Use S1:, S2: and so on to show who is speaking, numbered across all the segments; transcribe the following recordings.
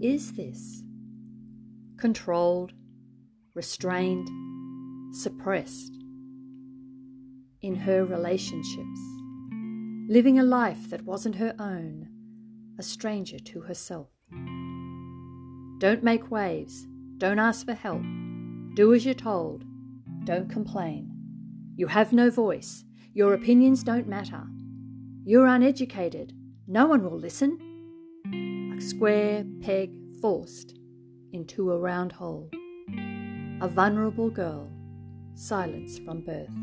S1: is this? Controlled, restrained, suppressed. In her relationships, living a life that wasn't her own, a stranger to herself. Don't make waves, don't ask for help, do as you're told, don't complain. You have no voice, your opinions don't matter. You're uneducated, no one will listen. Square peg forced into a round hole. A vulnerable girl, silence from birth.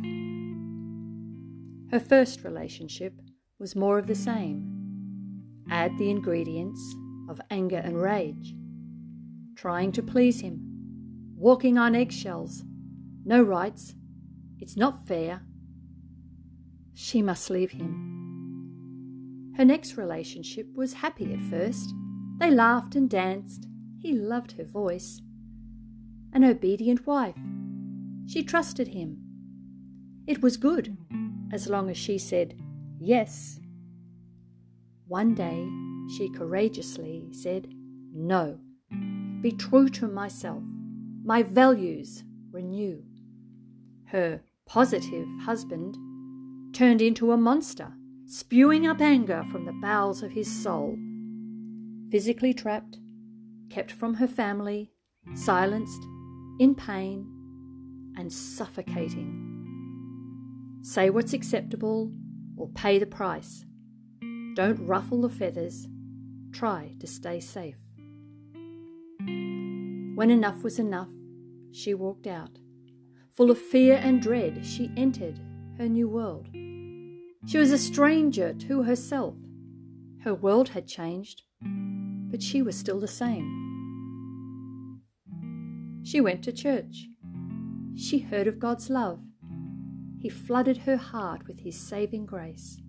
S1: Her first relationship was more of the same. Add the ingredients of anger and rage. Trying to please him, walking on eggshells, no rights, it's not fair. She must leave him. Her next relationship was happy at first. They laughed and danced. He loved her voice. An obedient wife. She trusted him. It was good, as long as she said yes. One day she courageously said no. Be true to myself, my values renew. Her positive husband turned into a monster, spewing up anger from the bowels of his soul. Physically trapped, kept from her family, silenced, in pain, and suffocating. Say what's acceptable or pay the price. Don't ruffle the feathers. Try to stay safe. When enough was enough, she walked out. Full of fear and dread, she entered her new world. She was a stranger to herself. Her world had changed, but she was still the same. She went to church. She heard of God's love. He flooded her heart with His saving grace.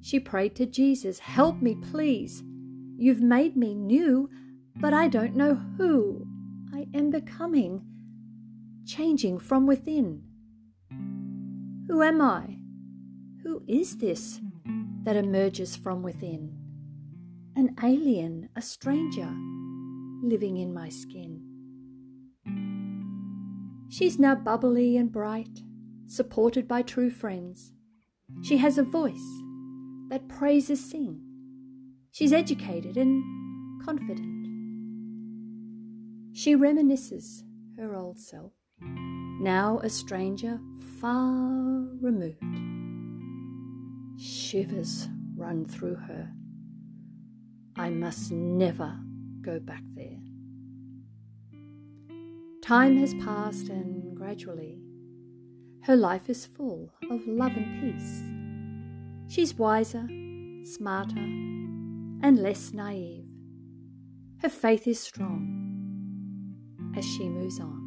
S1: She prayed to Jesus, Help me, please. You've made me new, but I don't know who I am becoming, changing from within. Who am I? Who is this that emerges from within? An alien, a stranger, living in my skin. She's now bubbly and bright, supported by true friends. She has a voice that praises sing. She's educated and confident. She reminisces her old self, now a stranger far removed. Shivers run through her. Must never go back there. Time has passed, and gradually, her life is full of love and peace. She's wiser, smarter, and less naive. Her faith is strong as she moves on.